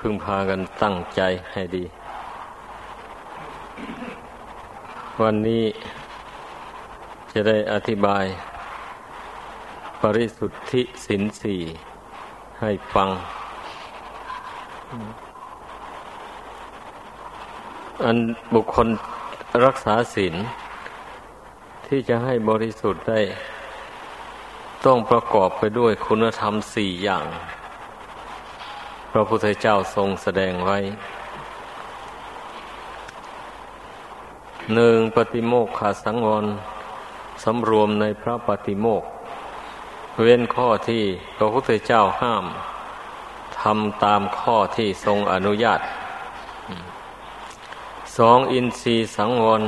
พึงพากันตั้งใจให้ดี วันนี้จะได้อธิบาย ปริสุทธิสินสี่ให้ฟัง อันบุคคลรักษาศีลที่จะให้บริสุทธิ์ได้ ต้องประกอบไปด้วยคุณธรรมสี่อย่าง พระพุทธเจ้าทรงแสดงไว้หนึ่งปฏิโมกขาสังวรสำรวมในพระปฏิโมกเว้นข้อที่พระพุทธเจ้าห้ามทำตามข้อที่ทรงอนุญาตสองอินทรีสังวร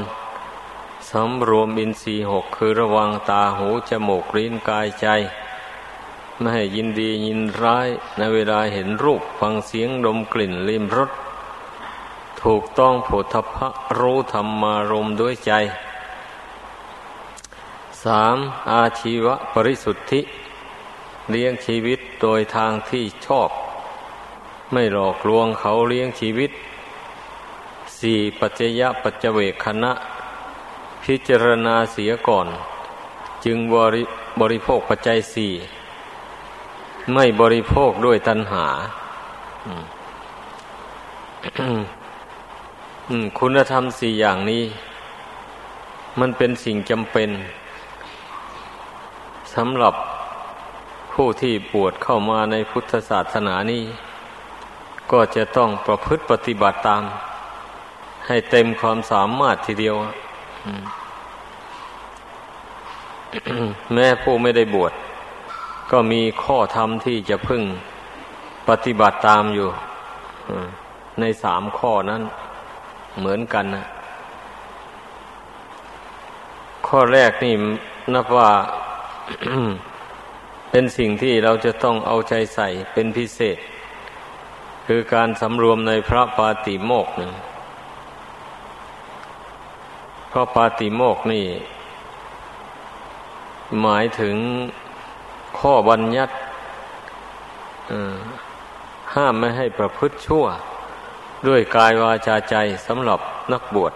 สำรวมอินทรีหกคือระวังตาหูจมูกลิ้นกายใจ ไม่ให้ยินดียินร้ายในเวลาเห็นรูปฟังเสียงดมกลิ่นลิ้มรสถูกต้องผลทพะรู้ธรรมารมด้วยใจสามอาชีวะปริสุทธิ เลี้ยงชีวิตโดยทางที่ชอบ ไม่หลอกลวงเขาเลี้ยงชีวิตสี่ปัจจยะปัจเจเวคณะ พิจารณาเสียก่อน จึงบริบริโภคปัจจัยสี่ ไม่บริโภคด้วยตัณหาคุณธรรมสี่อย่างนี้ มันเป็นสิ่งจำเป็นสำหรับผู้ที่ปวดเข้ามาในพุทธศาสนานี้ ก็จะต้องประพฤติปฏิบัติตาม ให้เต็มความสามารถทีเดียว แม้ผู้ไม่ได้บวช ก็มีข้อธรรมที่จะพึ่งปฏิบัติตามอยู่ในสามข้อนั้น เหมือนกันนะข้อแรกนี่นับว่า เป็นสิ่งที่เราจะต้องเอาใจใส่เป็นพิเศษ คือการสำรวมในพระปาติโมกหนึ่งพระปาติโมกนี่ หมายถึง ข้อบัญญัติห้ามไม่ให้ประพฤติชั่ว ด้วยกายวาจาใจสำหรับนักบวช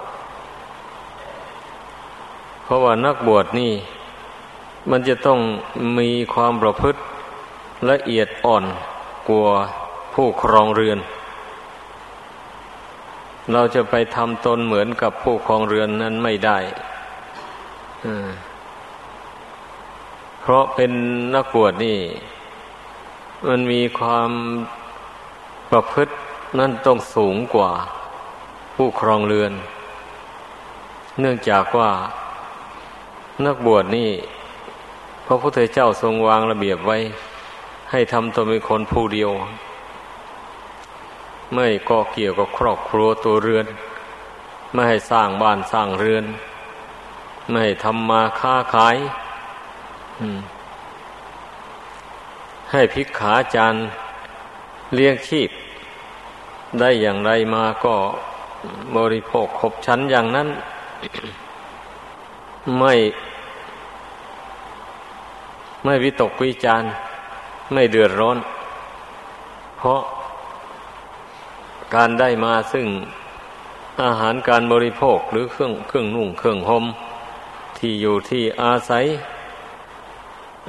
เพราะว่านักบวชนี่ มันจะต้องมีความประพฤติละเอียดอ่อนกลัวผู้ครองเรือน เราจะไปทำตนเหมือนกับผู้ครองเรือนนั้นไม่ได้ เพราะเป็นนักบวชนี่ มันมีความประพฤตินั่นต้องสูงกว่าผู้ครองเรือน เนื่องจากว่านักบวชนี่พระพุทธเจ้าทรงวางระเบียบไว้ ให้ทำตัวเป็นคนผู้เดียว ไม่ก็เกี่ยวกับครอบครัวตัวเรือน ไม่ให้สร้างบ้านสร้างเรือน ไม่ให้ทำมาค้าขาย ให้พิกขาจารย์เลี้ยงชีพ ได้อย่างไรมาก็บริโภคขบชั้นอย่างนั้น ไม่ ไม่วิตกวิจารไม่เดือดร้อน เพราะการได้มาซึ่งอาหารการบริโภคหรือเครื่องเครื่องนุ่งเครื่องห่มที่อยู่ที่อาศัย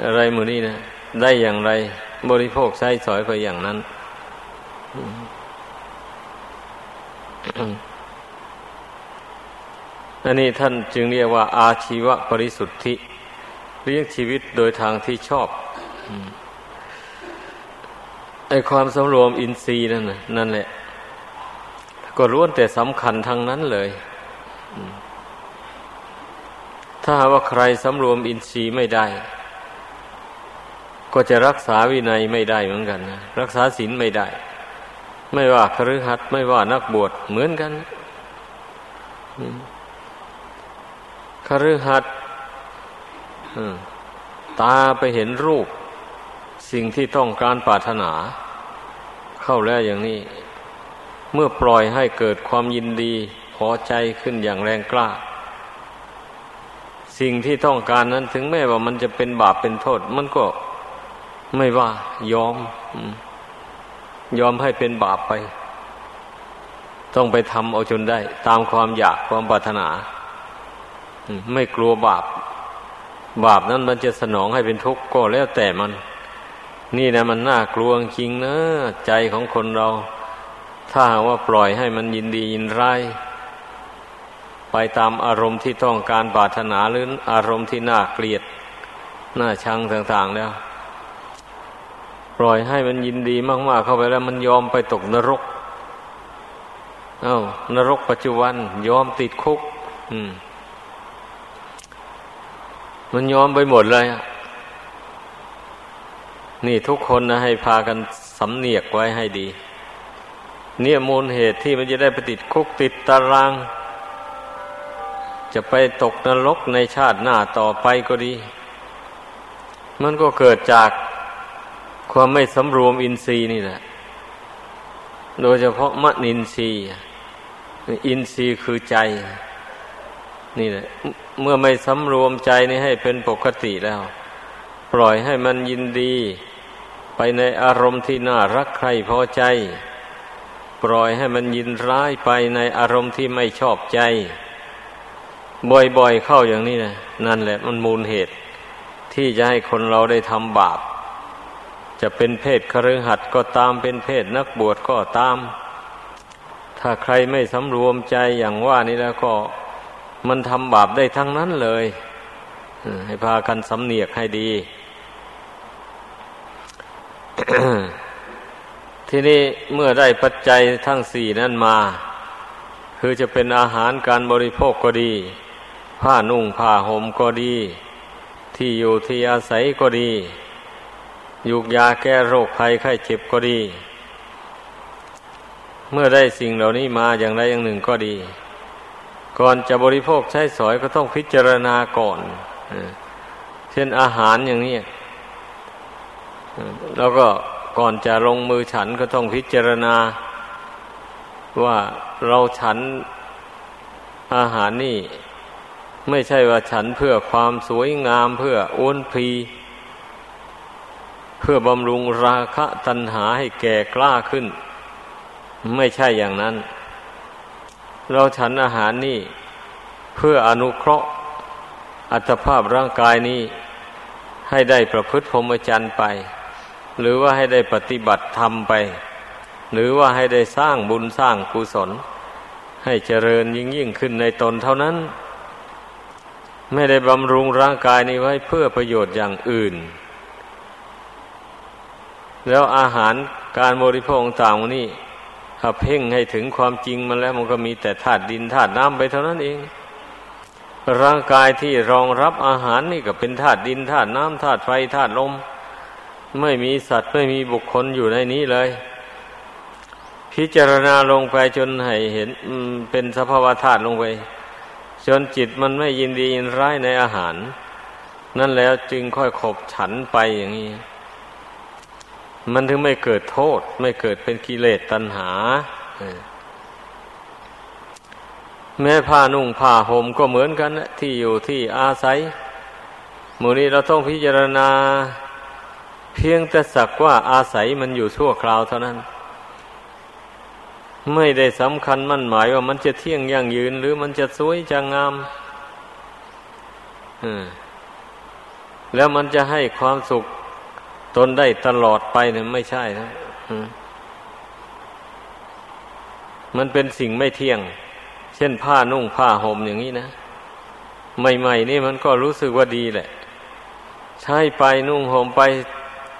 อะไรมือนี้นะได้อย่างไร บริโภคใช้สอยไปอย่างนั้นอันนี้ท่านจึงเรียกว่า อาชีวะปริสุทธิเลี้ยงชีวิตโดยทางที่ชอบไอความสำรวมอินทรีย์นั่นนะนั่นแหละ ก็ล้วนแต่สำคัญทางนั้นเลยถ้าว่าใครสำรวมอินทรีย์ไม่ได้ ก็จะรักษาวินัยไม่ได้เหมือนกันนะรักษาศีลไม่ได้ ไม่ว่าคฤหัสถ์ไม่ว่านักบวชเหมือนกันคฤหัสถ์ตาไปเห็นรูป สิ่งที่ต้องการปรารถนา เข้าแล้วอย่างนี้ เมื่อปล่อยให้เกิดความยินดี พอใจขึ้นอย่างแรงกล้า สิ่งที่ต้องการนั้นถึงแม้ว่ามันจะเป็นบาปเป็นโทษ มันก็ ไม่ว่ายอม ยอมให้เป็นบาปไป ต้องไปทำเอาจนได้ ตามความอยากความปรารถนา ไม่กลัวบาป บาปนั้นมันจะสนองให้เป็นทุกข์ก็แล้วแต่มัน นี่นะมันน่ากลัวจริงนะใจของคนเรา ถ้าว่าปล่อยให้มันยินดียินร้ายไปตามอารมณ์ที่ต้องการปรารถนาหรืออารมณ์ที่น่าเกลียด น่าชังต่าง ๆ แล้ว ปล่อยให้มันยินดีมากๆเข้าไปแล้ว มันยอมไปตกนรก เอา้านรกปัจจุบัน ยอมติดคุก อืม มันยอมไปหมดเลยนี่ทุกคนนะให้พากันสำเนียกไว้ให้ดี เนี่ยมูลเหตุที่มันจะได้ไปติดคุกติดตาราง จะไปตกนรกในชาติหน้าต่อไปก็ดี มันก็เกิดจาก ความไม่สำรวมอินทรีย์นี่แหละ โดยเฉพาะมะนินทรีย์อินทรีย์คือใจ นี่แหละ เมื่อไม่สำรวมใจนี่ให้เป็นปกติแล้ว ปล่อยให้มันยินดี ไปในอารมณ์ที่น่ารักใครพอใจ ปล่อยให้มันยินร้ายไปในอารมณ์ที่ไม่ชอบใจ บ่อยๆเข้าอย่างนี้นะนั่นแหละ มันมูลเหตุ ที่จะให้คนเราได้ทำบาป จะเป็นเพศคฤหัสถ์ก็ตามเป็นเพศนักบวชก็ตาม ถ้าใครไม่สำรวมใจอย่างว่านี้แล้วก็มันทำบาปได้ทั้งนั้นเลย ให้พากันสำเนียกให้ดี ทีนี้เมื่อได้ปัจจัยทั้งสี่นั้นมา คือจะเป็นอาหารการบริโภคก็ดี ผ้านุ่งผ้าห่มก็ดี ที่อยู่ที่อาศัยก็ดี ยุกยาแก้โรคภัยไข้เจ็บก็ดี เมื่อได้สิ่งเหล่านี้มาอย่างใดอย่างหนึ่งก็ดี ก่อนจะบริโภคใช้สอยก็ต้องพิจารณาก่อนเช่นอาหารอย่างนี้แล้วก็ก่อนจะลงมือฉันก็ต้องพิจารณา ว่าเราฉันอาหารนี่ ไม่ใช่ว่าฉันเพื่อความสวยงามเพื่ออ้วนพี เพื่อบำรุงราคะตัณหาให้แก่กล้าขึ้น ไม่ใช่อย่างนั้น เราฉันอาหารนี่เพื่ออนุเคราะห์ อัตภาพร่างกายนี้ ให้ได้ประพฤติพรหมจรรย์ไป หรือว่าให้ได้ปฏิบัติธรรมไป หรือว่าให้ได้สร้างบุญสร้างกุศล ให้เจริญยิ่งยิ่งขึ้นในตนเท่านั้น ไม่ได้บำรุงร่างกายนี้ไว้เพื่อประโยชน์อย่างอื่น แล้วอาหารการบริโภคต่างนี้ถ้าเพ่งให้ถึงความจริงมันแล้วมันก็มีแต่ธาตุดินธาตุน้ำไปเท่านั้นเอง ร่างกายที่รองรับอาหารนี่ก็เป็นธาตุดินธาตุน้ำธาตุไฟธาตุลม ไม่มีสัตว์ไม่มีบุคคลอยู่ในนี้เลย พิจารณาลงไปจนให้เห็นเป็นสภาวะธาตุลงไป จนจิตมันไม่ยินดียินร้ายในอาหาร นั่นแล้วจึงค่อยขบฉันไปอย่างนี้ มันถึงไม่เกิดโทษ ไม่เกิดเป็นกิเลสตัณหา แม้ผ้านุ่งผ้าห่มก็เหมือนกันที่อยู่ที่อาศัยมูนี้เราต้องพิจารณา เพียงแต่สักว่าอาศัยมันอยู่ชั่วคราวเท่านั้น ไม่ได้สำคัญมั่นหมายว่ามันจะเที่ยงยั่งยืน หรือมันจะสวยจะงามแล้วมันจะให้ความสุข ตนได้ตลอดไปเนี่ยไม่ใช่นะมันเป็นสิ่งไม่เที่ยง เช่นผ้านุ่งผ้าห่มอย่างนี้นะใหม่ๆนี่มันก็รู้สึกว่าดีแหละ ใช้ไปนุ่งห่มไป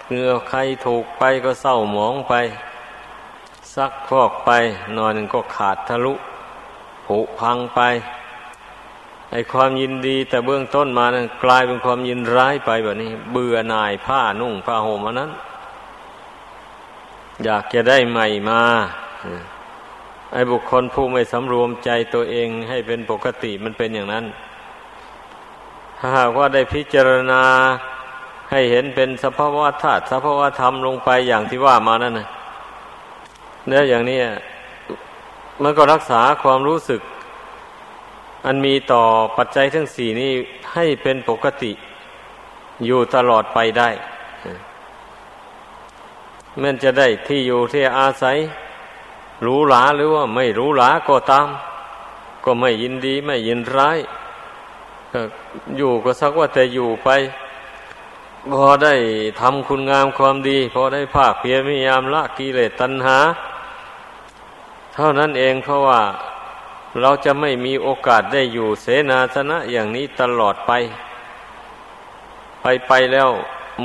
เหงื่อใครถูกไปก็เศร้าหมองไป ซักฟอกไปนอนก็ขาดทะลุผุพังไป ไอความยินดี แต่เบื้องต้นมานะกลายเป็นความยินร้ายไปแบบนี้ เบื่อหน่ายผ้านุ่งผ้าห่มอันนั้น อยากจะได้ใหม่มาไอบุคคลผู้ไม่สำรวมใจตัวเองให้เป็นปกติมันเป็นอย่างนั้น ถ้าหากว่าได้พิจารณาให้เห็นเป็นสภาวะธาตุสภาวะธรรมลงไปอย่างที่ว่ามานั่นนะเนี่ยอย่างนี้มันก็รักษาความรู้สึก อันมีต่อปัจจัยทั้งสี่นี้ให้เป็นปกติอยู่ตลอดไปได้มันจะได้ที่อยู่ที่อาศัยรู้หลาหรือว่าไม่รู้หลาก็ตาม ก็ไม่ยินดีไม่ยินร้ายอยู่ก็สักว่าแต่อยู่ไป พอได้ทำคุณงามความดี พอได้ภาคเพียรพยายามละกิเลสตัณหา เท่านั้นเองเพราะว่า เราจะไม่มีโอกาสได้อยู่เสนาสนะอย่างนี้ตลอดไป ไปไปแล้ว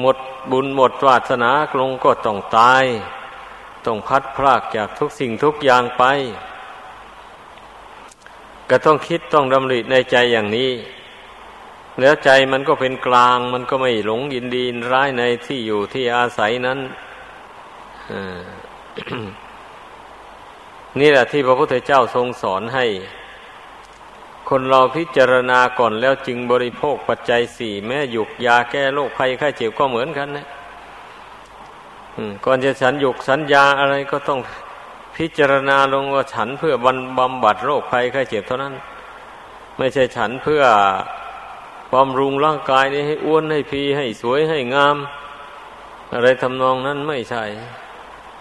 หมดบุญหมดวาสนาลงก็ต้องตาย ต้องพัดพรากจากทุกสิ่งทุกอย่างไป ก็ต้องคิดต้องดำริในใจอย่างนี้ แล้วใจมันก็เป็นกลาง มันก็ไม่หลงยินดีร้ายในที่อยู่ที่อาศัยนั้น นี่แหละที่พระพุทธเจ้าทรงสอนให้ คนเราพิจารณาก่อนแล้วจึงบริโภคปัจจัยสี่แม้หยุกยาแก้โรคภัยไข้เจ็บก็เหมือนกันนะก่อนจะฉันหยุกสัญญาอะไรก็ต้องพิจารณาลงว่าฉันเพื่อบำบำบัดโรคภัยไข้เจ็บเท่านั้น ไม่ใช่ฉันเพื่อบำรุงร่างกายนี้ให้อ้วนให้พีให้สวยให้งาม อะไรทำนองนั้นไม่ใช่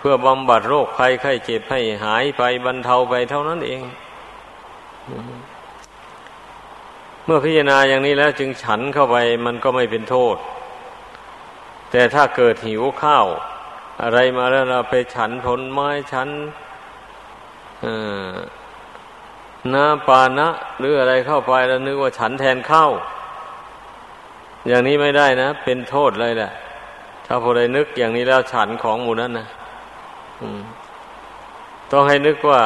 เพื่อบำบัดโรคภัยไข้เจ็บให้หายไปบรรเทาไปเท่านั้นเอง เมื่อพิจารณาอย่างนี้แล้วจึงฉันเข้าไปมันก็ไม่เป็นโทษ แต่ถ้าเกิดหิวข้าว อะไรมาแล้วเราไปฉันผลไม้ฉันน้ำปานะ หรืออะไรเข้าไปแล้วนึกว่าฉันแทนข้าวอย่างนี้ไม่ได้นะ เป็นโทษเลยแหละ ถ้าพอได้นึกอย่างนี้แล้วฉันของหมู่นั้นนะ ต้องให้นึกว่า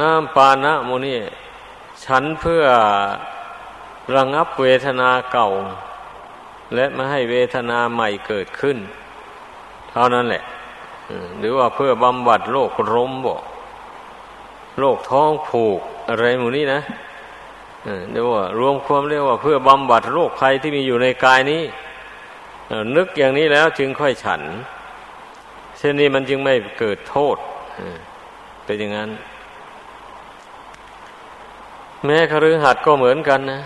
น้ำปานะโมนี่ฉันเพื่อระงับเวทนาเก่า และไม่ให้เวทนาใหม่เกิดขึ้น เท่านั้นแหละหรือว่าเพื่อบำบัดโรคร้มบอกโรคท้องผูกอะไรหมูนี้นะเรียกว่ารวมความเรียกว่าเพื่อบำบัดโรคภัยที่มีอยู่ในกายนี้นึกอย่างนี้แล้วจึงค่อยฉัน ช่นนี้มันจึงไม่เกิดโทษเป็นอย่างนั้น แม้คฤหัสถ์ก็เหมือนกันนะ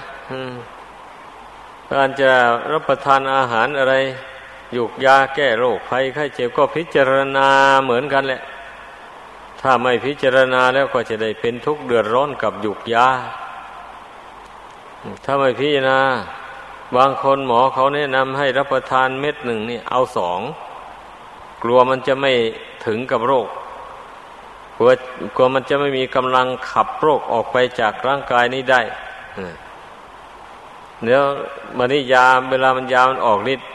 การจะรับประทานอาหารอะไรหยุกยาแก้โรคภัยไข้เจ็บก็พิจารณาเหมือนกันแหละ ถ้าไม่พิจารณาแล้วก็จะได้เป็นทุกข์เดือดร้อนกับหยุกยา ถ้าไม่พิจารณา บางคนหมอเขาแนะนำให้รับประทานเม็ดหนึ่งนี่เอาสอง กลัวมันจะไม่ถึงกับโรคกลัวกลัวมันจะไม่มีกำลังขับโรคออกไปจากร่างกายนี้ได้เดี๋ยวมันนี่ยาเวลามันยามันออกฤทธิ์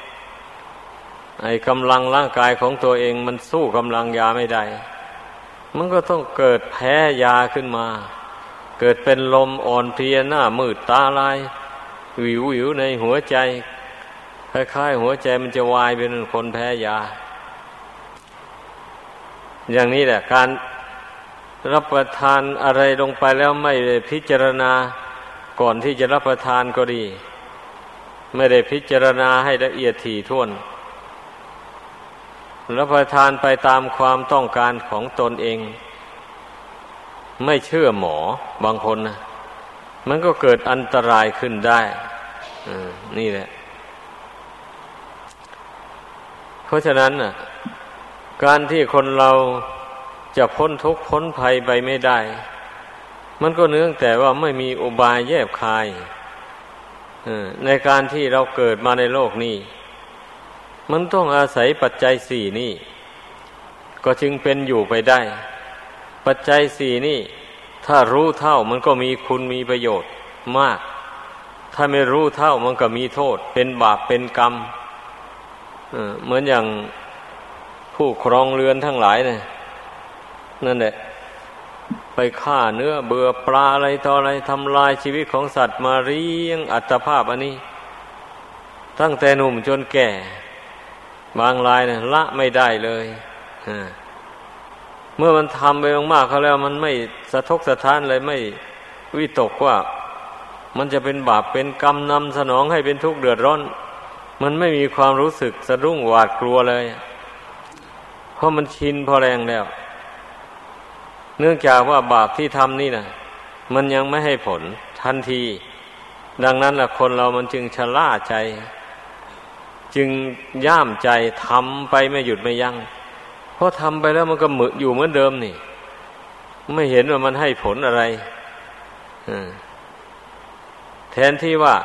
ไอ้กำลังร่างกายของตัวเองมันสู้กำลังยาไม่ได้ มันก็ต้องเกิดแพ้ยาขึ้นมา เกิดเป็นลมอ่อนเพลียหน้ามืดตาลายวิววิวในหัวใจคล้ายๆหัวใจมันจะวายเป็นคนแพ้ยา อย่างนี้แหละ การรับประทานอะไรลงไปแล้วไม่ได้พิจารณาก่อนที่จะรับประทานก็ดี ไม่ได้พิจารณาให้ละเอียดถี่ถ้วน รับประทานไปตามความต้องการของตนเอง ไม่เชื่อหมอบางคนนะมันก็เกิดอันตรายขึ้นได้นี่แหละ เพราะฉะนั้นน่ะ การที่คนเราจะพ้นทุกข์พ้นภัยไปไม่ได้ มันก็เนื่องแต่ว่าไม่มีอุบายแยบคายในการที่เราเกิดมาในโลกนี้ มันต้องอาศัยปัจจัยสี่นี่ ก็จึงเป็นอยู่ไปได้ ปัจจัยสี่นี่ ถ้ารู้เท่ามันก็มีคุณมีประโยชน์มาก ถ้าไม่รู้เท่ามันก็มีโทษ เป็นบาปเป็นกรรมเหมือนอย่าง ผู้ครองเรือนทั้งหลายเนี่ยนั่นแหละ ไปฆ่าเนื้อเบื่อปลาอะไรต่ออะไรทำลายชีวิตของสัตว์มาเรียงอัตภาพอันนี้ ตั้งแต่หนุ่มจนแก่ บางรายเนี่ยละไม่ได้เลยเมื่อมันทำไปมากๆเขาแล้ว มันไม่สะทกสะท้านเลยไม่วิตกว่า มันจะเป็นบาปเป็นกรรมนำสนองให้เป็นทุกข์เดือดร้อน มันไม่มีความรู้สึกสะดุ้งหวาดกลัวเลย ราะมันชินพอแรงแล้ว เนื่องจากว่าบาปที่ทำนี่นะมันยังไม่ให้ผลทันที ดังนั้นละคนเรามันจึงชะล่าใจ จึงย่ามใจทำไปไม่หยุดไม่ยัง้งเพราะทำไปแล้วมันก็หมืออยู่เหมือนเดิมนี่ ไม่เห็นว่ามันให้ผลอะไรแทนที่ว่า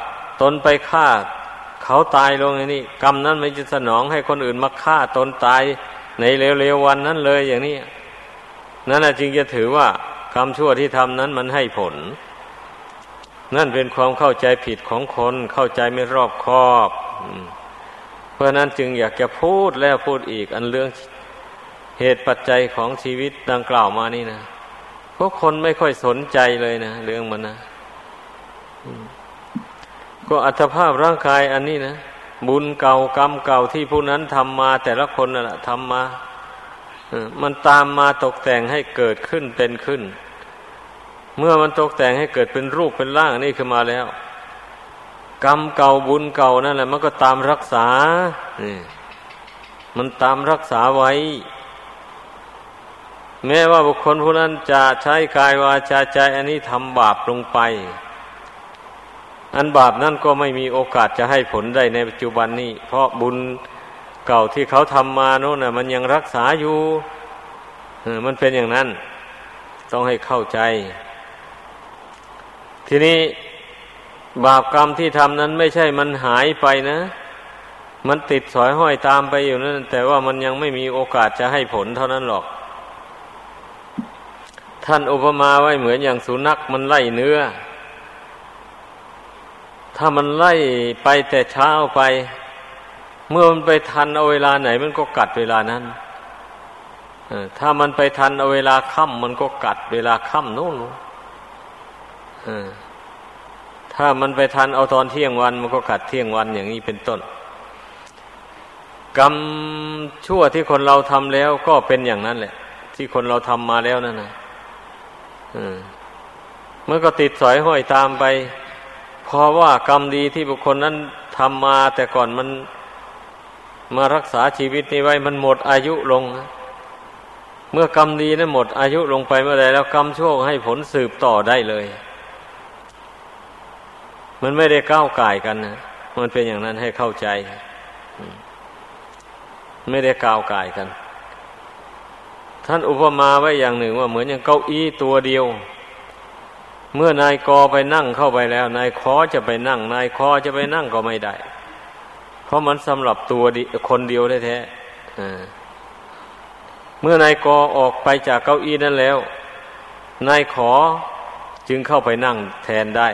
ตนไปฆ่า เขาตายลงอย่างนี้กรรมนั้นไม่จะสนองให้คนอื่นมาฆ่าตนตาย ในเร็วๆวันนั้นเลยอย่างนี้นั่นจึงจะถือว่ากรรมชั่วที่ทำนั้นมันให้ผล นั่นเป็นความเข้าใจผิดของคนเข้าใจไม่รอบคอบ เพราะนั้นจึงอยากจะพูดแล้วพูดอีก อันเรื่องเหตุปัจจัยของชีวิตดังกล่าวมานี่นะพวกคนไม่ค่อยสนใจเลยนะเรื่องมันนะก็อัตภาพร่างกายอันนี้นะ บุญเก่ากรรมเก่าที่ผู้นั้นทำมา แต่ละคนน่ะทำมามันตามมาตกแต่งให้เกิดขึ้นเป็นขึ้น เมื่อมันตกแต่งให้เกิดเป็นรูปเป็นร่างนี่ขึ้นมาแล้ว กรรมเก่าบุญเก่านั่นแหละมันก็ตามรักษามันตามรักษาไว้ แม้ว่าบุคคลผู้นั้นจะใช้กายวาจาใจอันนี้ทำบาปลงไป อันบาปนั่นก็ไม่มีโอกาสจะให้ผลได้ในปัจจุบันนี้ เพราะบุญเก่าที่เขาทำมาโน่นน่ะ มันยังรักษาอยู่มันเป็นอย่างนั้น ต้องให้เข้าใจ ทีนี้บาปกรรมที่ทำนั้นไม่ใช่มันหายไปนะ มันติดสอยห้อยตามไปอยู่นั่นแต่ว่ามันยังไม่มีโอกาสจะให้ผลเท่านั้นหรอก ท่านอุปมาไว้เหมือนอย่างสุนัขมันไล่เนื้อ ถ้ามันไล่ไปแต่เช้าไป เมื่อมันไปทันเอาเวลาไหน มันก็กัดเวลานั้นถ้ามันไปทันเอาเวลาค่ำมันก็กัดเวลาค่ำนู่นถ้ามันไปทันเอาตอนเที่ยงวัน มันก็กัดเที่ยงวันอย่างนี้เป็นต้น กรรมชั่วที่คนเราทำแล้วก็เป็นอย่างนั้นแหละ ที่คนเราทำมาแล้วนั่นนะมันก็ติดสอยห้อยตามไป เพราะว่ากรรมดีที่บุคคลนั้นทำมา แต่ก่อนมันมารักษาชีวิตนี้ไว้มันหมดอายุลง เมื่อกรรมดีนั้นหมดอายุลงไปเมื่อใดแล้วกรรมชั่วให้ผลสืบต่อได้เลย มันไม่ได้ก้าวไก่กันนะมันเป็นอย่างนั้นให้เข้าใจ ไม่ได้ก้าวไก่กัน ท่านอุปมาไว้อย่างหนึ่งว่าเหมือนอย่างเก้าอี้ตัวเดียว เมื่อนายกอไปนั่งเข้าไปแล้ว นายคอจะไปนั่ง นายคอจะไปนั่งก็ไม่ได้ เพราะมันสำหรับตัวคนเดียวแท้ๆเมื่อนายกอออกไปจากเก้าอี้นั้นแล้ว นายขอจึงเข้าไปนั่งแทนได้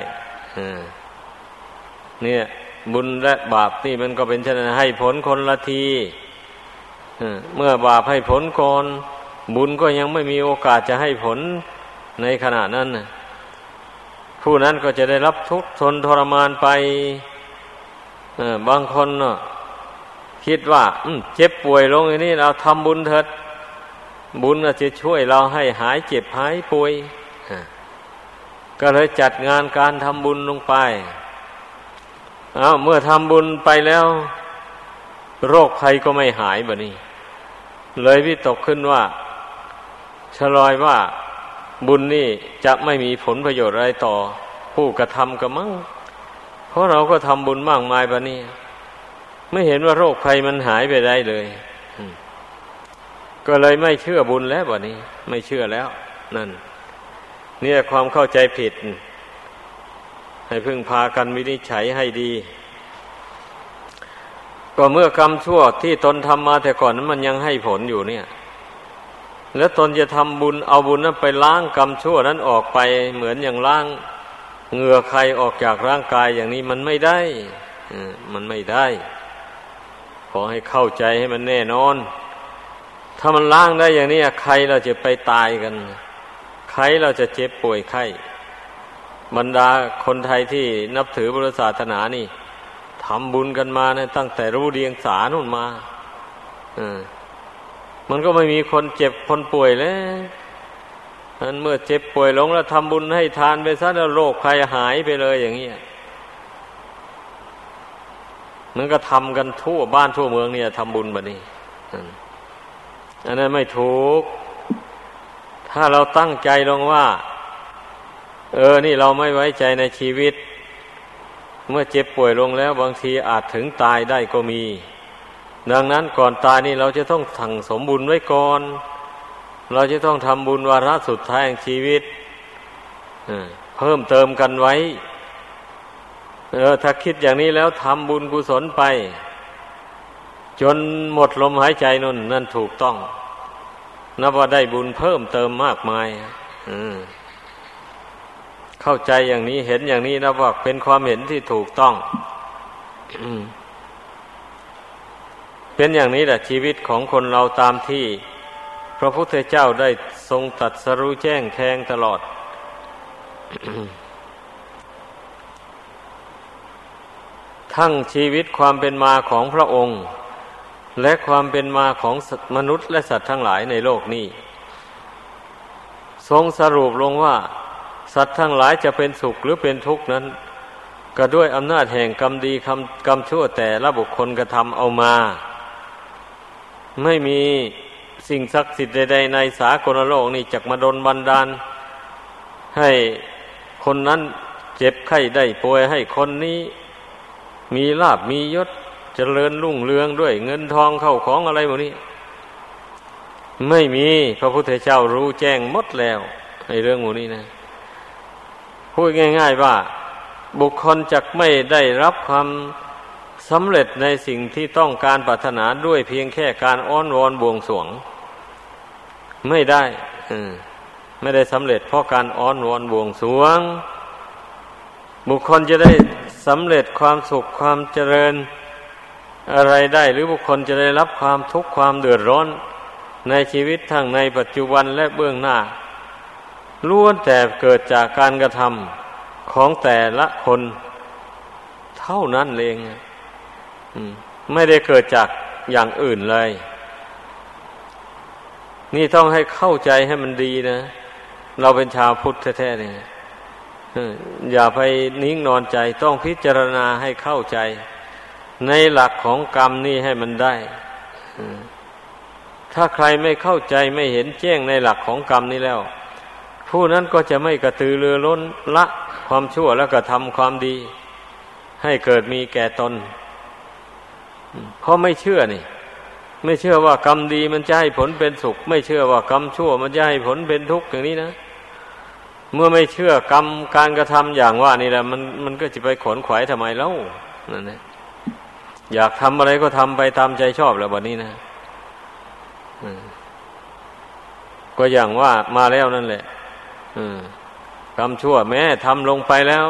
เนี่ย บุญและบาปนี่มันก็เป็นเช่นนั้นให้ผลคนละทีเมื่อบาปให้ผลก่อน บุญก็ยังไม่มีโอกาสจะให้ผลในขณะนั้น ผู้นั้นก็จะได้รับทุกข์ทนทรมานไปบางคนเนาะคิดว่าเจ็บป่วยลงอย่างนี้เราทำบุญเถิด บุญจะช่วยเราให้หายเจ็บหายป่วยก็เลยจัดงานการทำบุญลงไปเอาเมื่อทำบุญไปแล้ว โรคภัยก็ไม่หายบบนี้เลยวิตกขึ้นว่าชลอยว่า บุญนี่จะไม่มีผลประโยชน์อะไรต่อ ผู้กระทำกระมังเพราะเราก็ทำบุญมากมายปะนี่ไม่เห็นว่าโรคภัยมันหายไปได้เลย ก็เลยไม่เชื่อบุญแล้วบะนี้ ไม่เชื่อแล้ว นั่น เนี่ยความเข้าใจผิด ให้พึ่งพากันวินิจฉัยให้ดี ก็เมื่อกรรมชั่วที่ตนทำมาแต่ก่อนนั้นมันยังให้ผลอยู่เนี่ย แล้วตนจะทำบุญเอาบุญนั้นไปล้างกรรมชั่วนั้นออกไป เหมือนอย่างล้างเหงื่อใครออกจากร่างกายอย่างนี้มันไม่ได้มันไม่ได้ ขอให้เข้าใจให้มันแน่นอน ถ้ามันล้างได้อย่างนี้ใครเราจะไปตายกัน ใครเราจะเจ็บป่วยไข้บรรดาคนไทยที่นับถือพุทธศาสนานี่ทำบุญกันมานะตั้งแต่รู้เรียงสานุ่นมาอ่า มันก็ไม่มีคนเจ็บคนป่วยแล้วนั้นเมื่อเจ็บป่วยลงแล้วทำบุญให้ทานไปซะแล้วโรคภัยหายไปเลยอย่างนี้มันก็ทำกันทั่วบ้านทั่วเมืองเนี่ยทำบุญแบบนี้อันนั้นไม่ถูก ถ้าเราตั้งใจลงว่า เออ นี่เราไม่ไว้ใจในชีวิต เมื่อเจ็บป่วยลงแล้วบางทีอาจถึงตายได้ก็มี ดังนั้นก่อนตายนี่เราจะต้องสั่งสมบุญไว้ก่อน เราจะต้องทำบุญวาระสุดท้ายแห่งชีวิตเพิ่มเติมกันไว้ เออถ้าคิดอย่างนี้แล้วทำบุญกุศลไป จนหมดลมหายใจนั่นนั่นถูกต้อง นับว่าได้บุญเพิ่มเติมมากมายเข้าใจอย่างนี้เห็นอย่างนี้นับว่าเป็นความเห็นที่ถูกต้อง เป็นอย่างนี้แหละชีวิตของคนเราตามที่ พระพุทธเจ้าได้ทรงตัดสรู้แจ้งแทงตลอด ทั้งชีวิตความเป็นมาของพระองค์ และความเป็นมาของมนุษย์และสัตว์ทั้งหลายในโลกนี้ ทรงสรุปลงว่า สัตว์ทั้งหลายจะเป็นสุขหรือเป็นทุกข์นั้นก็ด้วยอำนาจแห่งกรรมดีกรรมชั่วแต่ละบุคคลกระทำเอามา ไม่มีสิ่งศักดิ์สิทธิ์ใดๆในสากลโลกนี่จักมาดนบันดาล ให้คนนั้นเจ็บไข้ได้ป่วยให้คนนี้ มีลาบมียศเจริญรุ่งเรืองด้วย เงินทองเข้าของอะไรหมดนี้ ไม่มีพระพุทธเจ้ารู้แจ้งหมดแล้วในเรื่องหมดนี้นะพูดง่าย ๆว่า บุคคลจักไม่ได้รับความ สำเร็จในสิ่งที่ต้องการปรารถนาด้วยเพียงแค่การอ้อนวอนบวงสวง ไม่ได้ไม่ได้สำเร็จเพราะการอ้อนวอนบวงสวง บุคคลจะได้สำเร็จความสุขความเจริญ อะไรได้หรือบุคคลจะได้รับความทุกข์ความเดือดร้อนในชีวิตทั้งในปัจจุบันและเบื้องหน้าล้วนแต่เกิดจากการกระทำของแต่ละคน เท่านั้นเอง ไม่ได้เกิดจากอย่างอื่นเลย นี่ต้องให้เข้าใจให้มันดีนะ เราเป็นชาวพุทธแท้ๆเนี่ยอย่าไปนิ่งนอนใจ ต้องพิจารณาให้เข้าใจ ในหลักของกรรมนี่ให้มันได้ ถ้าใครไม่เข้าใจไม่เห็นแจ้งในหลักของกรรมนี้แล้ว ผู้นั้นก็จะไม่กระตือรือร้นละความชั่วแล้วก็ทำความดี ให้เกิดมีแก่ตน เพราะไม่เชื่อนี่ ไม่เชื่อว่ากรรมดีมันจะให้ผลเป็นสุข ไม่เชื่อว่ากรรมชั่วมันจะให้ผลเป็นทุกข์อย่างนี้นะ เมื่อไม่เชื่อกรรมการกระทำอย่างว่านี่แหละมันมันก็จะไปขนขวายทำไมแล้วนั่นแหละอยากทำอะไรก็ทำไปตามใจชอบแล้ววันนี้นะก็อย่างว่ามาแล้วนั่นแหละกรรมชั่วแม้ทำลงไปแล้ว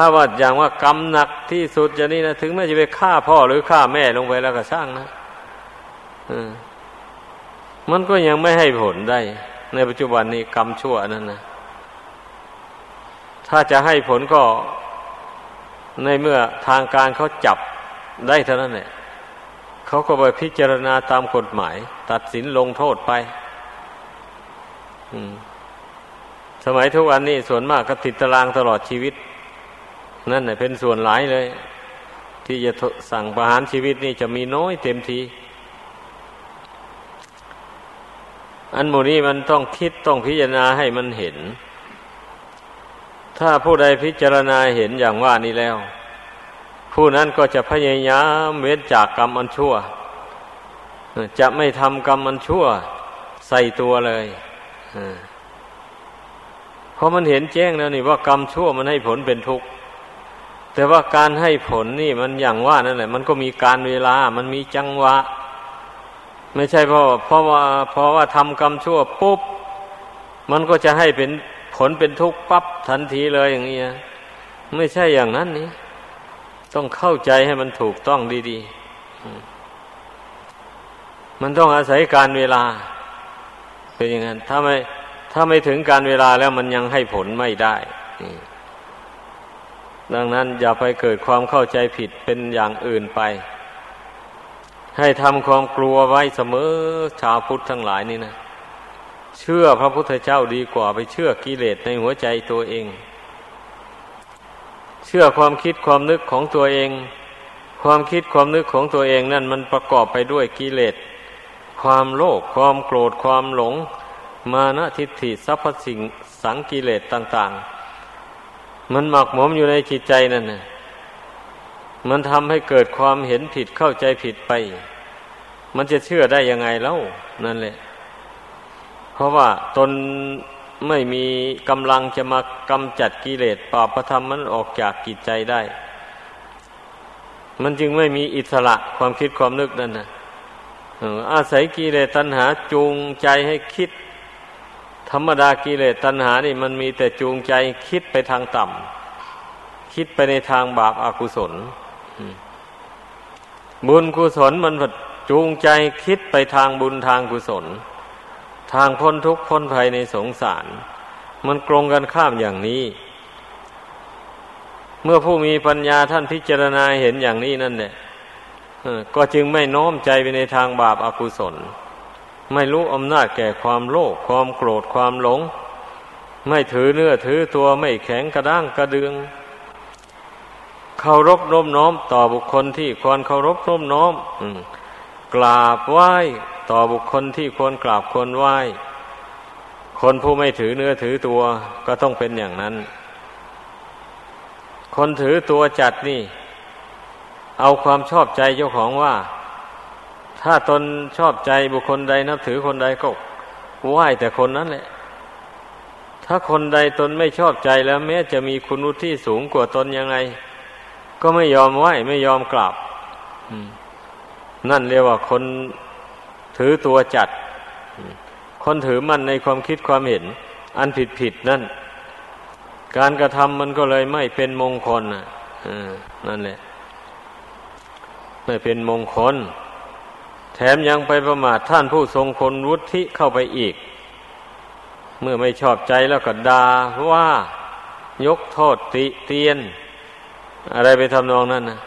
ถ้าว่าอย่างว่ากรรมหนักที่สุดจะนี่นะถึงแม้จะไปฆ่าพ่อหรือฆ่าแม่ลงไปแล้วก็ช่างนะมันก็ยังไม่ให้ผลได้ ในปัจจุบันนี้กรรมชั่วนั่นนะถ้าจะให้ผลก็ในเมื่อทางการเขาจับได้เท่านั้นแหละเขาก็ไปพิจารณาตามกฎหมาย ตัดสินลงโทษไปสมัยทุกวันนี้ส่วนมากก็ติดตารางตลอดชีวิต นั่นแหละเป็นส่วนหลายเลย ที่จะสั่งประหารชีวิตนี่จะมีน้อยเต็มที อันโมนี้มันต้องคิดต้องพิจารณาให้มันเห็น ถ้าผู้ใดพิจารณาเห็นอย่างว่านี้แล้ว ผู้นั้นก็จะพยายามเว้นจากกรรมอันชั่ว จะไม่ทำกรรมอันชั่ว ใส่ตัวเลยเพราะมันเห็นแจ้งแล้วนี่ว่ากรรมชั่วมันให้ผลเป็นทุกข์ แต่ว่าการให้ผลนี่มันอย่างว่านั่นแหละ มันก็มีการเวลา มันมีจังหวะ ไม่ใช่เพราะเพราะว่าเพราะว่าทำกรรมชั่วปุ๊บ มันก็จะให้เป็นผลเป็นทุกข์ปั๊บทันทีเลยอย่างนี้ไม่ใช่อย่างนั้นนี่ต้องเข้าใจให้มันถูกต้องดีๆ มันต้องอาศัยการเวลา เป็นอย่างนั้น ถ้าไม่ถ้าไม่ถึงการเวลาแล้วมันยังให้ผลไม่ได้ ดังนั้นอย่าไปเกิดความเข้าใจผิดเป็นอย่างอื่นไป ให้ทำความกลัวไว้เสมอชาวพุทธทั้งหลายนี่นะ เชื่อพระพุทธเจ้าดีกว่าไปเชื่อกิเลสในหัวใจตัวเอง เชื่อความคิดความนึกของตัวเอง ความคิดความนึกของตัวเองนั่นมันประกอบไปด้วยกิเลสความโลภความโกรธความหลง มานะทิฏฐิสัพพสิ่งสังกิเลสต่าง ๆ มันหมักหมมอยู่ในจิตใจนั่นนะมันทำให้เกิดความเห็นผิดเข้าใจผิดไป มันจะเชื่อได้ยังไงเล่านั่นแหละ เพราะว่าตนไม่มีกำลังจะมากำจัดกิเลสปาประธรรมมันออกจากกิจใจได้ มันจึงไม่มีอิสระความคิดความนึกนั่นนะอาศัยกิเลสตัณหาจูงใจให้คิด ธรรมดากิเลสตัณหานี่มันมีแต่จูงใจคิดไปทางต่ำคิดไปในทางบาปอากุศล บุญกุศลมันจูงใจคิดไปทางบุญทางกุศล ทางพ้นทุกข์พ้นภัยในสงสาร มันกรงกันข้ามอย่างนี้ เมื่อผู้มีปัญญาท่านพิจารณาเห็นอย่างนี้นั่นแหละก็จึงไม่น้อมใจไปในทางบาปอากุศล ไม่รู้อำนาจแก่ความโลภความโกรธความหลง ไม่ถือเนื้อถือตัวไม่แข็งกระด้างกระเดืองเคารพน้มน้อมต่อบุคคลที่ควรเคารพน้มน้อมกราบไหว้ต่อบุคคลที่ควรกราบควรไหว้ คนผู้ไม่ถือเนื้อถือตัวก็ต้องเป็นอย่างนั้น คนถือตัวจัดนี่ เอาความชอบใจเจ้าของว่า ถ้าตนชอบใจบุคคลใดนับถือคนใดก็ไหว้แต่คนนั้นแหละ ถ้าคนใดตนไม่ชอบใจแล้ว แม้จะมีคุณวุฒิสูงกว่าตนยังไง ก็ไม่ยอมไหวไม่ยอมกราบนั่นเรียกว่าคนถือตัวจัด คนถือมั่นในความคิดความเห็น อันผิดผิดนั่น การกระทำมันก็เลยไม่เป็นมงคลนั่นแหละ ไม่เป็นมงคล แถมยังไปประมาทท่านผู้ทรงคนวุฒิเข้าไปอีก เมื่อไม่ชอบใจแล้วก็ด่าว่ายกโทษติเตียน อะไรไปทำนองนั้นนะ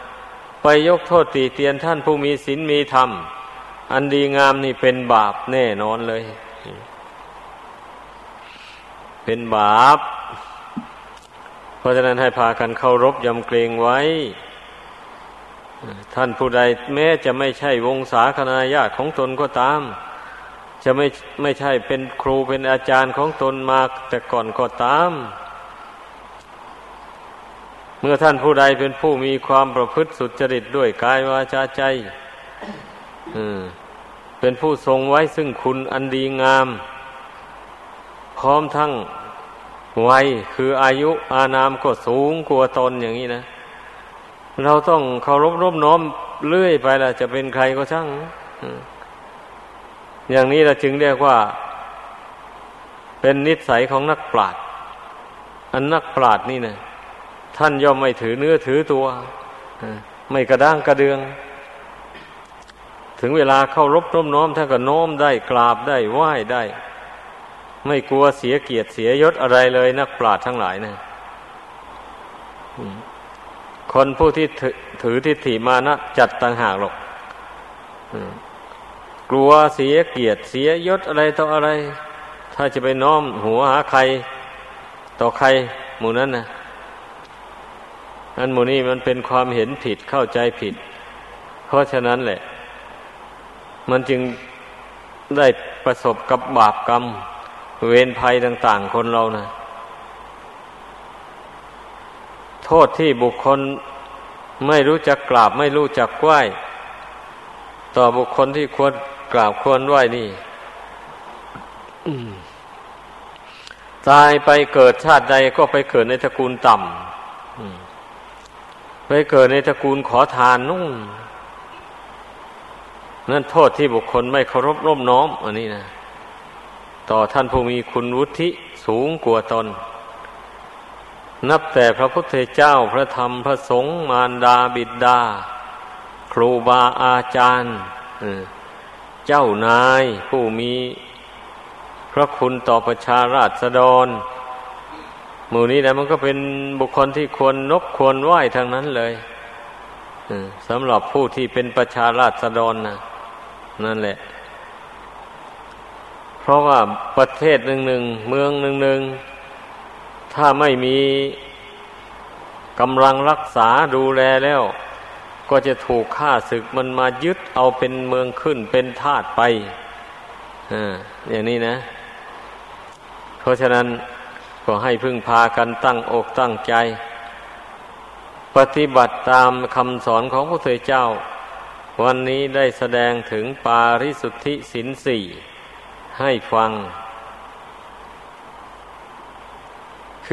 ไปยกโทษตีเตียนท่านผู้มีศีลมีธรรม อันดีงามนี่เป็นบาปแน่นอนเลย เป็นบาป เพราะฉะนั้นให้พากันเคารพยำเกรงไว้ ท่านผู้ใดแม้จะไม่ใช่วงศาคณาญาติของตนก็ตาม จะไม่ไม่ใช่เป็นครูเป็นอาจารย์ของตนมาแต่ก่อนก็ตาม เมื่อท่านผู้ใดเป็นผู้มีความประพฤติสุจริตด้วยกายวาจาใจเป็นผู้ทรงไว้ซึ่งคุณอันดีงาม พร้อมทั้งวัยคืออายุอานามก็สูงกว่าตนอย่างนี้นะ เราต้องเคารพรบน้อมเลื่อยไปละจะเป็นใครก็ช่าง อย่างนี้เราจึงเรียกว่า เป็นนิสัยของนักปราชญ์อันนักปราชญ์นี่นะท่านย่อมไม่ถือเนื้อถือตัวไม่กระด้างกระเดือง ถึงเวลาเข้ารบน้มน้อมท่านก็โน้มได้กราบได้ไหว้ได้ ไม่กลัวเสียเกียรติเสียยศอะไรเลย นักปราชญ์ทั้งหลายนะ คนผู้ที่ถือทิฏฐิมานะจัดต่างหากหรอกกลัวเสียเกียรติเสียยศอะไรต่ออะไร ถ้าจะไปน้อมหัวหาใคร ต่อใครหมู่นั้นนะอันโมนี่มันเป็นความเห็นผิดเข้าใจผิด เพราะฉะนั้นแหละ มันจึงได้ประสบกับบาปกรรม เวรภัยต่าง ๆ คนเรานะโท ษที่บุคคลไม่รู้จักกราบไม่รู้จักไหว้ ต่อบุคคลที่ควรกราบควรไหว้นี่ตายไปเกิดชาติใดก็ไปเกิดในตระกูลต่ำไปเกิดในตระกูลขอทานนุ่งนั่นโทษที่บุคคลไม่เคารพร่มน้อม อันนี้นะ ต่อท่านผู้มีคุณวุฒิสูงกว่าตน นับแต่พระพุทธเจ้าพระธรรมพระสงฆ์มารดาบิดา ครูบาอาจารย์เจ้านายผู้มีพระคุณต่อประชาราษฎรหมู่นี้นะมันก็เป็นบุคคลที่ควรนบควรไหว้ทางนั้นเลยสำหรับผู้ที่เป็นประชาราษฎรนะนั่นแหละ เพราะว่าประเทศหนึ่งหนึ่งเมืองหนึ่งหนึ่ง ถ้าไม่มีกำลังรักษาดูแลแล้ว ก็จะถูกฆ่าศึกมันมายึดเอาเป็นเมืองขึ้นเป็นทาสไปอ่าอย่างนี้นะ เพราะฉะนั้นก็ให้พึ่งพากันตั้งอกตั้งใจ ปฏิบัติตามคำสอนของพระพุทธเจ้า วันนี้ได้แสดงถึงปาริสุทธิสินสี่ให้ฟัง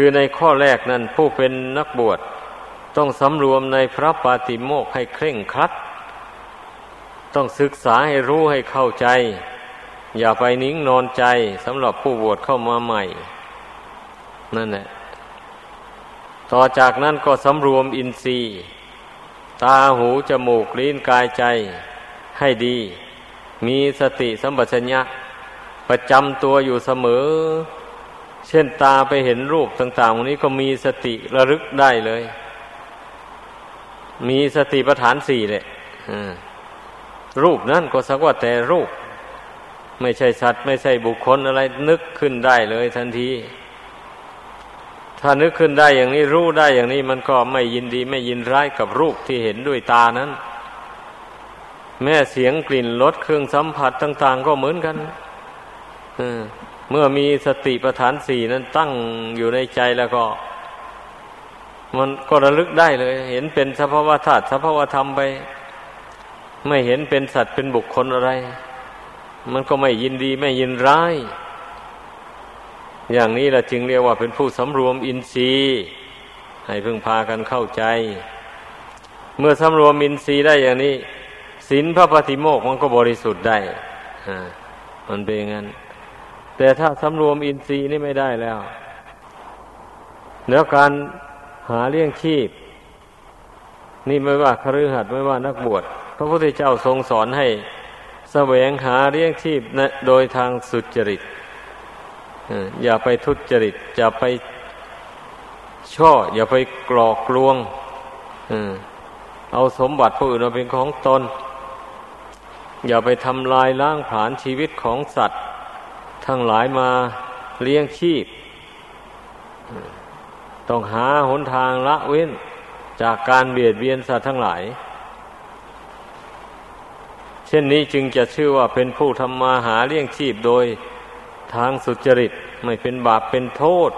คือในข้อแรกนั้นผู้เป็นนักบวชต้องสำรวมในพระปาติโมกให้เคร่งครัด ต้องศึกษาให้รู้ให้เข้าใจ อย่าไปนิ่งนอนใจสำหรับผู้บวชเข้ามาใหม่ นั่นแหละต่อจากนั้นก็สำรวมอินทรีย์ ตาหูจมูกลิ้นกายใจให้ดี มีสติสัมปชัญญะประจำตัวอยู่เสมอ เช่นตาไปเห็นรูปต่างๆวันนี้ก็มีสติระลึกได้เลย มีสติปัฏฐานสี่เลยรูปนั่นก็สักว่าแต่รูป ไม่ใช่สัตว์ไม่ใช่บุคคลอะไรนึกขึ้นได้เลยทันที ถ้านึกขึ้นได้อย่างนี้รู้ได้อย่างนี้มันก็ไม่ยินดีไม่ยินร้ายกับรูปที่เห็นด้วยตานั้น แม่เสียงกลิ่นรสเครื่องสัมผัสต่าง ๆ ก็เหมือนกัน อืม เมื่อมีสติปัฏฐานสี่นั้นตั้งอยู่ในใจแล้วก็ มันก็ระลึกได้เลย เห็นเป็นสภาวะธาตุสภาวะธรรมไป ไม่เห็นเป็นสัตว์เป็นบุคคลอะไร มันก็ไม่ยินดีไม่ยินร้าย อย่างนี้แหละจึงเรียกว่าเป็นผู้สำรวมอินทรีย์ให้พึงพากันเข้าใจ เมื่อสำรวมอินทรีย์ได้อย่างนี้ศีลพระปฏิโมกมันก็บริสุทธิ์ได้มันเป็นอย่างนั้น แต่ถ้าสำรวมอินทรีย์นี่ไม่ได้แล้ว แล้วการหาเลี้ยงชีพ นี่ไม่ว่าคฤหัสถ์ไม่ว่านักบวชพระพุทธเจ้าทรงสอนให้แสวงหาเลี้ยงชีพโดยทางสุจริตอย่าไปทุจริตอย่าไปช่อ อย่าไปกรอกลวงเอาสมบัติผู้อื่นมาเป็นของตน อย่าไปทำลายล้างผลาญชีวิตของสัตว์ ทั้งหลายมาเลี้ยงชีพ ต้องหาหนทางละเว้นจากการเบียดเบียนสัตว์ทั้งหลาย เช่นนี้จึงจะชื่อว่าเป็นผู้ทำมาหาเลี้ยงชีพโดยทางสุจริตไม่เป็นบาปเป็นโทษ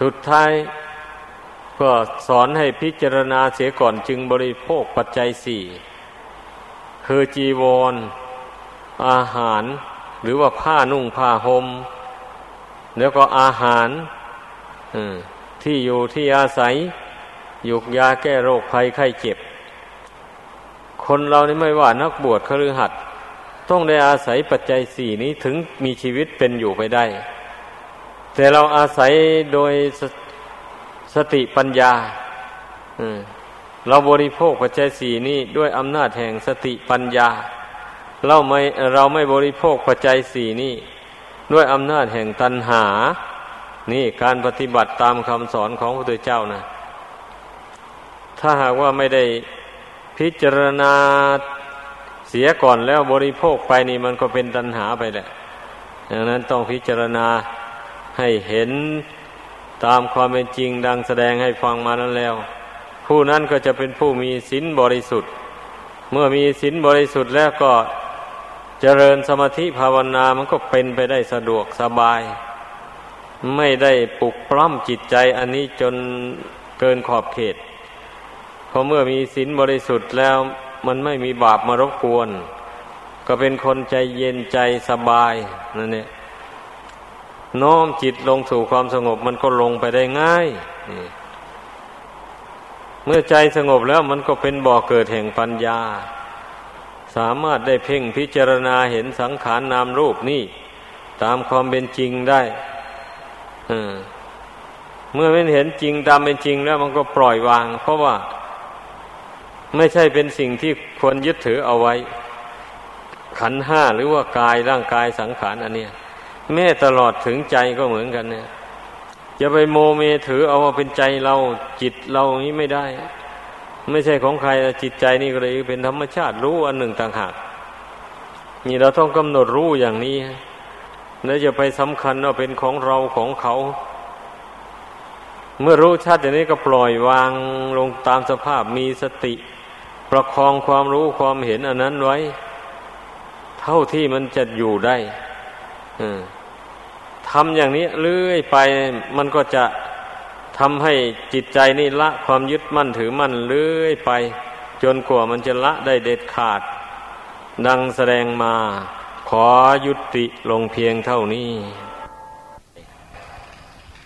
สุดท้าย ก็สอนให้พิจารณาเสียก่อนจึงบริโภคปัจจัยสี่คือจีวร อาหาร หรือว่าผ้านุ่งผ้าหม่มแล้วก็อาหารที่อยู่ที่อาศัยยุกยาแก้โรคภัยไข้เจ็บ คนเรานี่ไม่ว่านักบวชคฤหัสถ์ต้องได้อาศัยปัจจัยสี่นี้ถึงมีชีวิตเป็นอยู่ไปได้ แต่เราอาศัยโดยสสติปัญญาเราบริโภคปัจจัยสี่นี้ด้วยอำนาจแห่งสติปัญญา เราไม่เราไม่บริโภคปัจจัยสี่นี้ด้วยอำนาจแห่งตัณหา นี่การปฏิบัติตามคำสอนของพระพุทธเจ้านะ ถ้าหากว่าไม่ได้พิจารณาเสียก่อนแล้วบริโภคไปนี่มันก็เป็นตัณหาไปแหละดังนั้นต้องพิจารณาให้เห็นตามความเป็นจริงดังแสดงให้ฟังมานั้นแล้ว ผู้นั้นก็จะเป็นผู้มีศีลบริสุทธิ์ เมื่อมีศีลบริสุทธิ์แล้วก็ เจริญสมาธิภาวนามันก็เป็นไปได้สะดวกสบาย ไม่ได้ปลุกปล้ำจิตใจอันนี้จนเกินขอบเขตพอเมื่อมีศีลบริสุทธิ์แล้วมันไม่มีบาปมารบกวน ก็เป็นคนใจเย็นใจสบายนั่นเนี่ยน้อมจิตลงสู่ความสงบมันก็ลงไปได้ง่ายเมื่อใจสงบแล้วมันก็เป็นบ่อเกิดแห่งปัญญา สามารถได้เพ่งพิจารณาเห็นสังขารนนามรูปนี่ ตามความเป็นจริงได้เมื่อไม่เห็นจริงตามเป็นจริงแล้วมันก็ปล่อยวาง เพราะว่า ไม่ใช่เป็นสิ่งที่ควรยึดถือเอาไว้ ขันห้าหรือว่ากายร่างกายสังขารอันเนี้ยแม้ตลอดถึงใจก็เหมือนกันเนี่ยจะไปโมเมถือเอาว่าเป็นใจเราจิตเรานี้ไม่ได้ ไม่ใช่ของใครจิตใจนี่ก็เลยเป็นธรรมชาติรู้อันหนึ่งต่างหากนี่เราต้องกำหนดรู้อย่างนี้แล้วจะไปสำคัญว่าเป็นของเราของเขา เมื่อรู้ชัดอย่างนี้ก็ปล่อยวางลงตามสภาพมีสติ ประคองความรู้ความเห็นอันนั้นไว้ เท่าที่มันจะอยู่ได้ทำอย่างนี้เรื่อยไปมันก็จะ ทำให้จิตใจนี่ละความยึดมั่นถือมั่นเลื่อยไป จนกว่ามันจะละได้เด็ดขาด ดังแสดงมา ขอยุติลงเพียงเท่านี้